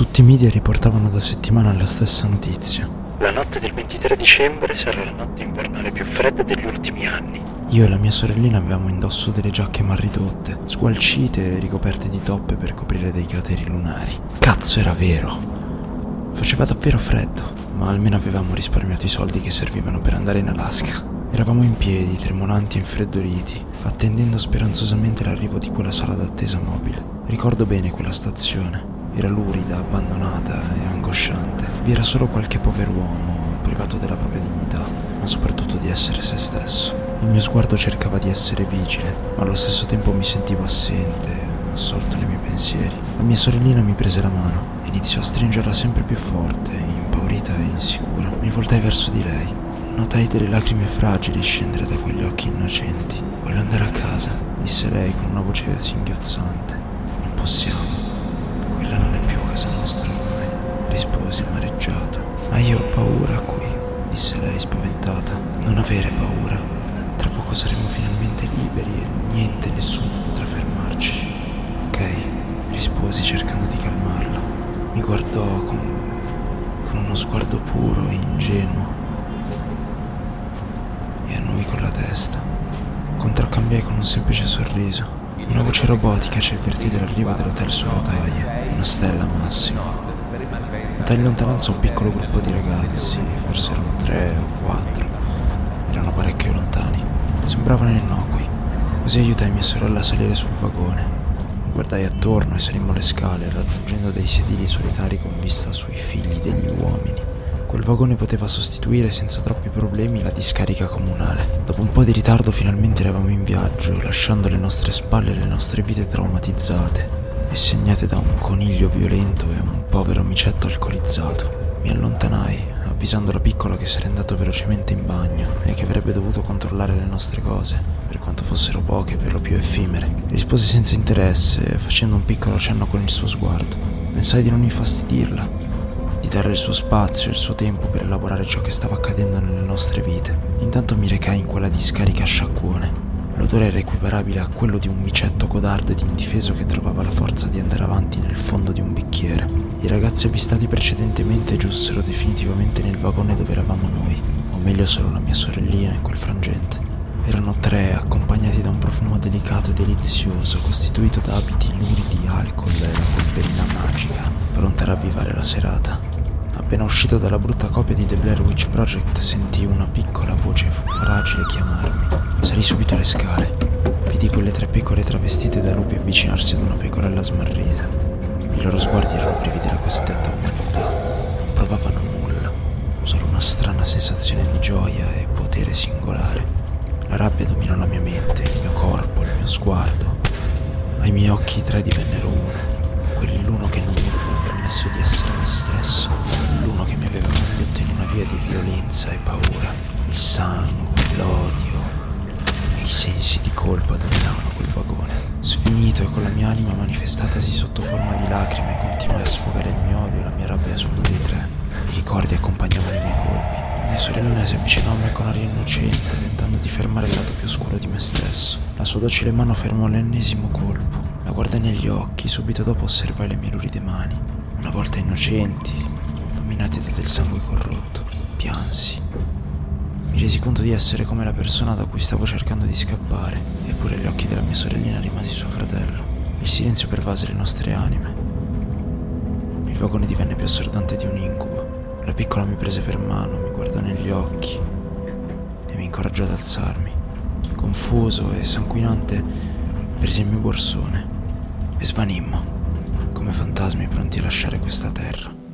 Tutti i media riportavano da settimane la stessa notizia. La notte del 23 dicembre sarà la notte invernale più fredda degli ultimi anni. Io e la mia sorellina avevamo indosso delle giacche mal ridotte, sgualcite e ricoperte di toppe per coprire dei crateri lunari. Cazzo era vero! Faceva davvero freddo, ma almeno avevamo risparmiato i soldi che servivano per andare in Alaska. Eravamo in piedi, tremolanti e infreddoliti, attendendo speranzosamente l'arrivo di quella sala d'attesa mobile. Ricordo bene quella stazione. Era lurida, abbandonata e angosciante. Vi era solo qualche pover'uomo, privato della propria dignità, ma soprattutto di essere se stesso. Il mio sguardo cercava di essere vigile, ma allo stesso tempo mi sentivo assente, assorto nei miei pensieri. La mia sorellina mi prese la mano e iniziò a stringerla sempre più forte, impaurita e insicura. Mi voltai verso di lei. Notai delle lacrime fragili scendere da quegli occhi innocenti. Voglio andare a casa, disse lei con una voce singhiozzante. Non possiamo. Casa nostra ormai, risposi amareggiato. Ma io ho paura qui, disse lei spaventata. Non avere paura. Tra poco saremo finalmente liberi e niente, nessuno potrà fermarci. Ok, risposi cercando di calmarla. Mi guardò con, con uno sguardo puro e ingenuo e annui con la testa. Contraccambiai con un semplice sorriso. Una voce robotica ci avvertì dell'arrivo dell'hotel su rotaie, una stella massima. Notai in lontananza un piccolo gruppo di ragazzi, forse erano tre o quattro. Erano parecchio lontani. Sembravano innocui. Così aiutai mia sorella a salire sul vagone. Mi guardai attorno e salimmo le scale, raggiungendo dei sedili solitari con vista sui figli degli uomini. Quel vagone poteva sostituire senza troppi problemi la discarica comunale. Dopo un po' di ritardo finalmente eravamo in viaggio, lasciando alle nostre spalle le nostre vite traumatizzate e segnate da un coniglio violento e un povero micetto alcolizzato. Mi allontanai, avvisando la piccola che sarei andato velocemente in bagno e che avrebbe dovuto controllare le nostre cose, per quanto fossero poche per lo più effimere. Rispose senza interesse, facendo un piccolo cenno con il suo sguardo. Pensai di non infastidirla, di dare il suo spazio e il suo tempo per elaborare ciò che stava accadendo nelle nostre vite. Intanto mi recai in quella discarica a sciacquone. L'odore era equiparabile a quello di un micetto codardo ed indifeso che trovava la forza di andare avanti nel fondo di un bicchiere. I ragazzi avvistati precedentemente giunsero definitivamente nel vagone dove eravamo noi, o meglio solo la mia sorellina in quel frangente. Erano tre, accompagnati da un profumo delicato e delizioso, costituito da abiti luridi, alcol e la polverina magica, pronta a ravvivare la serata. Appena uscito dalla brutta copia di The Blair Witch Project sentii una piccola voce fragile chiamarmi. Salì subito le scale. Vidi quelle tre pecore travestite da lupi avvicinarsi ad una pecorella smarrita. I loro sguardi erano privi della cosiddetta umanità. Non provavano nulla, solo una strana sensazione di gioia e potere singolare. La rabbia dominò la mia mente, il mio corpo, il mio sguardo. Ai miei occhi i tre divennero uno quell'uno che non mi aveva permesso di essere me stesso, l'uno che mi aveva condotto in una via di violenza e paura. Il sangue, l'odio i sensi di colpa dominavano quel vagone. Sfinito e con la mia anima manifestatasi sotto forma di lacrime, continuai a sfogare il mio odio e la mia rabbia su uno dei tre. I ricordi accompagnavano i miei colpi. Mia sorella si avvicinò a me con aria innocente, tentando di fermare il lato più oscuro di me stesso. La sua docile mano fermò l'ennesimo colpo. La guardai negli occhi, subito dopo osservai le mie luride mani, una volta innocenti, dominate del sangue corrotto. Piansi. Resi conto di essere come la persona da cui stavo cercando di scappare, eppure agli occhi della mia sorellina rimasi suo fratello. Il silenzio pervase le nostre anime. Il vagone divenne più assordante di un incubo. La piccola mi prese per mano, mi guardò negli occhi e mi incoraggiò ad alzarmi. Confuso e sanguinante, presi il mio borsone e svanimmo, come fantasmi pronti a lasciare questa terra.